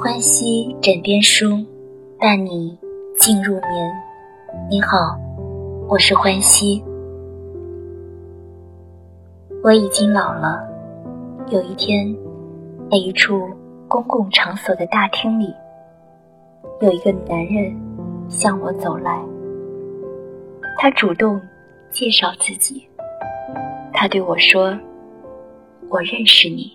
欢喜枕边书，伴你进入眠。你好，我是欢喜。我已经老了。有一天，在一处公共场所的大厅里，有一个男人向我走来。他主动介绍自己。他对我说：“我认识你，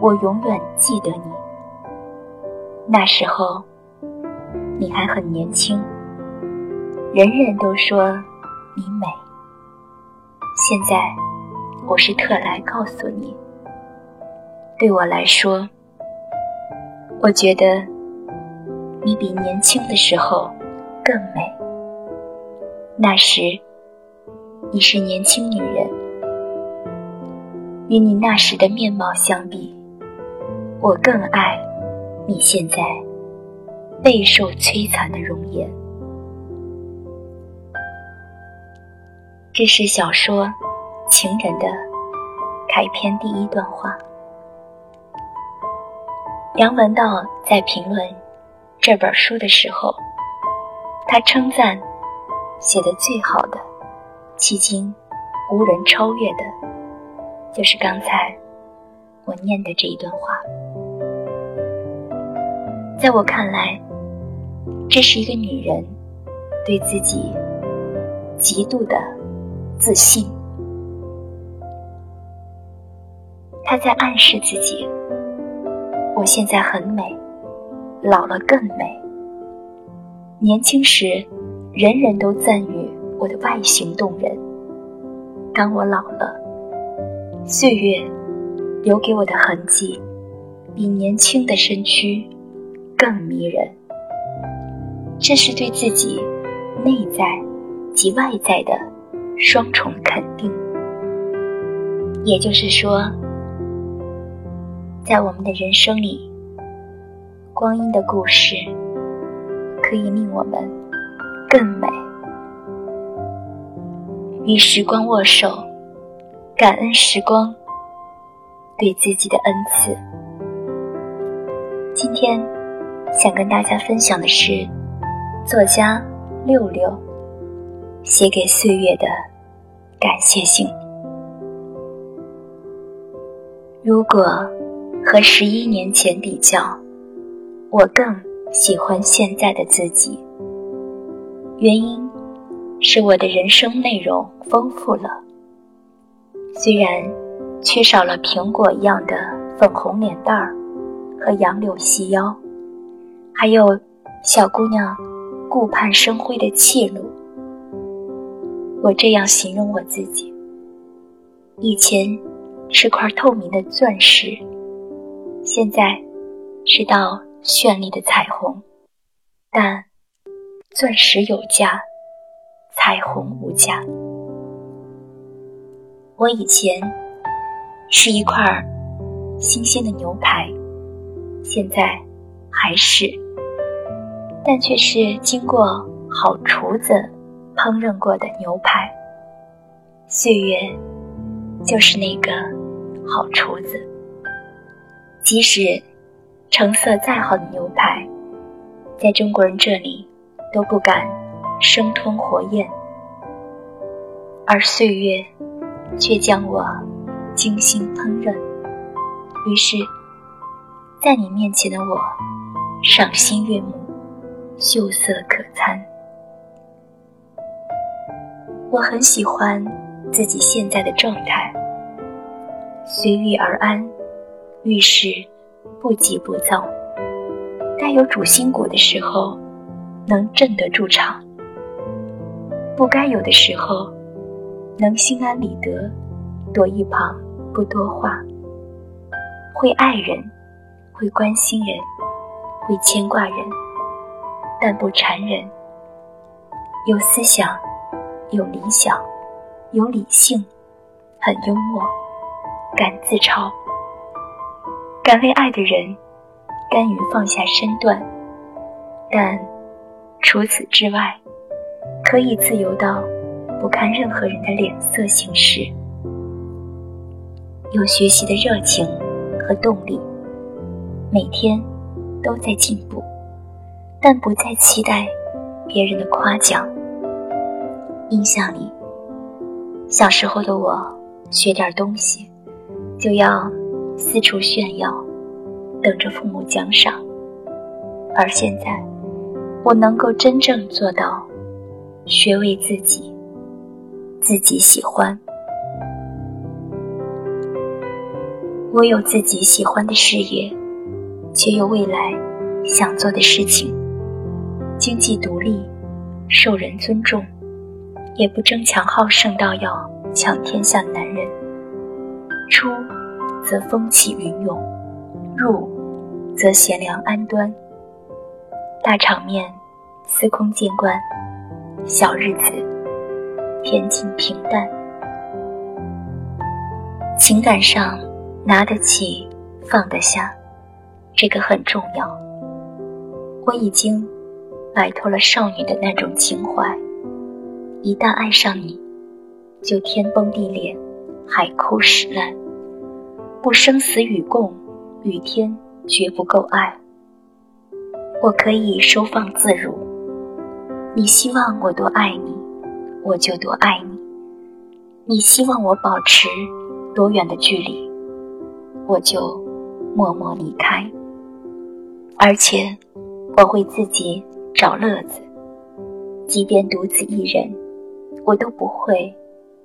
我永远记得你。那时候，你还很年轻，人人都说你美。现在，我是特来告诉你，对我来说，我觉得你比年轻的时候更美。那时，你是年轻女人。”与你那时的面貌相比，我更爱你现在备受摧残的容颜。这是小说《情人》的开篇第一段话。梁文道在评论这本书的时候，他称赞写的最好的，迄今无人超越的。就是刚才我念的这一段话，在我看来，这是一个女人对自己极度的自信。她在暗示自己：我现在很美，老了更美。年轻时，人人都赞誉我的外形动人，当我老了。岁月留给我的痕迹，比年轻的身躯更迷人。这是对自己内在及外在的双重肯定。也就是说，在我们的人生里，光阴的故事可以令我们更美。与时光握手。感恩时光对自己的恩赐。今天想跟大家分享的是作家六六写给岁月的感谢信。如果和十一年前比较，我更喜欢现在的自己。原因是我的人生内容丰富了。虽然缺少了苹果一样的粉红脸蛋儿和杨柳细腰，还有小姑娘顾盼生辉的气度，我这样形容我自己：以前是块透明的钻石，现在是道绚丽的彩虹。但钻石有价，彩虹无价。我以前是一块新鲜的牛排，现在还是，但却是经过好厨子烹饪过的牛排。岁月就是那个好厨子，即使成色再好的牛排，在中国人这里都不敢生吞活咽，而岁月。却将我精心烹饪，于是，在你面前的我赏心悦目，秀色可餐。我很喜欢自己现在的状态，随遇而安，遇事不急不躁。该有主心骨的时候，能镇得住场；不该有的时候。能心安理得，躲一旁不多话，会爱人，会关心人，会牵挂人，但不缠人。有思想，有理想，有理性，很幽默，敢自嘲，敢为爱的人，甘于放下身段，但除此之外，可以自由到。不看任何人的脸色行事，有学习的热情和动力，每天都在进步，但不再期待别人的夸奖。印象里，小时候的我学点东西就要四处炫耀，等着父母奖赏；而现在，我能够真正做到学为自己，自己喜欢。我有自己喜欢的事业，却有未来想做的事情，经济独立，受人尊重，也不争强好胜到要抢天下的男人。出则风起云涌，入则贤良安端。大场面司空见惯，小日子恬静平淡，情感上。拿得起，放得下，这个很重要。我已经摆脱了少女的那种情怀，一旦爱上你，就天崩地裂，海枯石烂，不生死与共，与天绝不够爱。我可以收放自如，你希望我多爱你，我就多爱你；你希望我保持多远的距离？我就默默离开，而且我会自己找乐子，即便独自一人，我都不会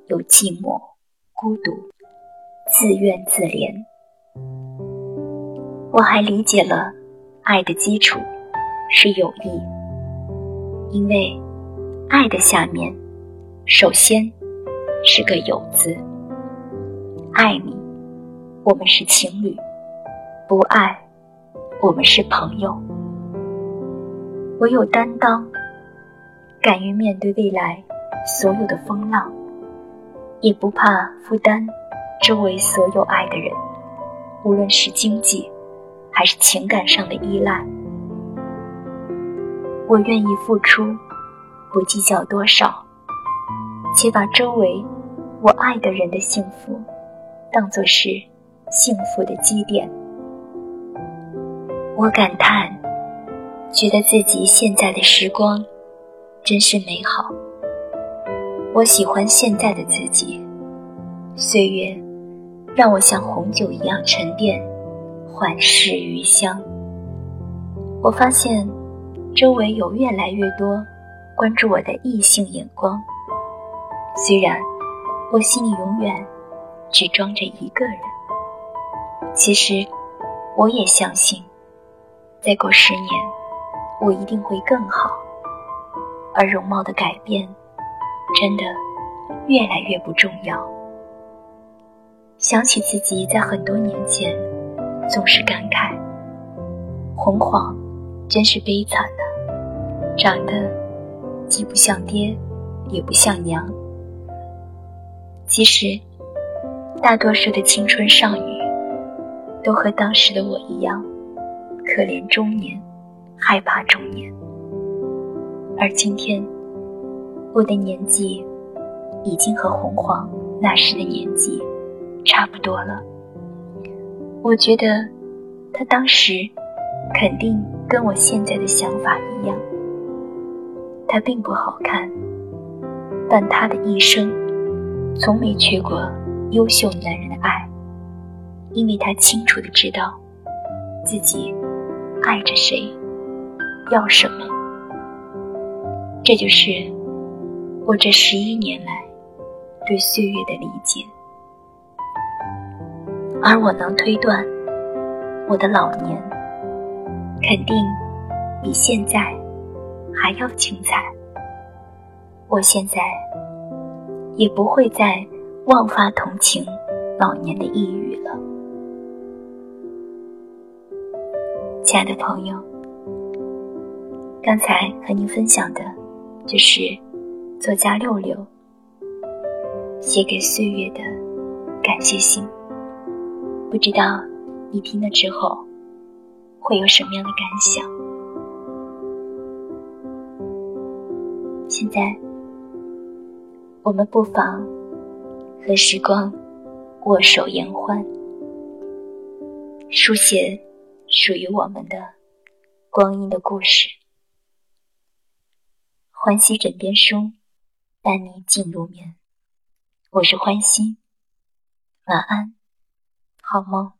有寂寞、孤独、自怨自怜。我还理解了，爱的基础是友谊，因为爱的下面，首先是个“有”字，爱你。我们是情侣，不爱，我们是朋友。我有担当，敢于面对未来所有的风浪，也不怕负担周围所有爱的人，无论是经济还是情感上的依赖。我愿意付出，不计较多少，且把周围我爱的人的幸福当作是。幸福的基点，我感叹，觉得自己现在的时光真是美好。我喜欢现在的自己，岁月让我像红酒一样沉淀，缓释余香。我发现周围有越来越多关注我的异性眼光，虽然我心里永远只装着一个人。其实，我也相信，再过十年，我一定会更好。而容貌的改变，真的越来越不重要。想起自己在很多年前，总是感慨：红黄真是悲惨的，长得既不像爹，也不像娘。其实，大多数的青春少女。都和当时的我一样，可怜中年，害怕中年。而今天，我的年纪已经和洪荒那时的年纪差不多了。我觉得他当时肯定跟我现在的想法一样。他并不好看，但他的一生从没缺过优秀男人的爱。因为他清楚的知道，自己爱着谁，要什么。这就是我这十一年来对岁月的理解。而我能推断，我的老年肯定比现在还要精彩。我现在也不会再妄发同情老年的抑郁了。亲爱的朋友，刚才和您分享的，就是作家六六写给岁月的感谢信。不知道你听了之后会有什么样的感想？现在，我们不妨和时光握手言欢，书写。属于我们的光阴的故事。欢喜枕边书，伴你进入眠。我是欢喜，晚安，好梦。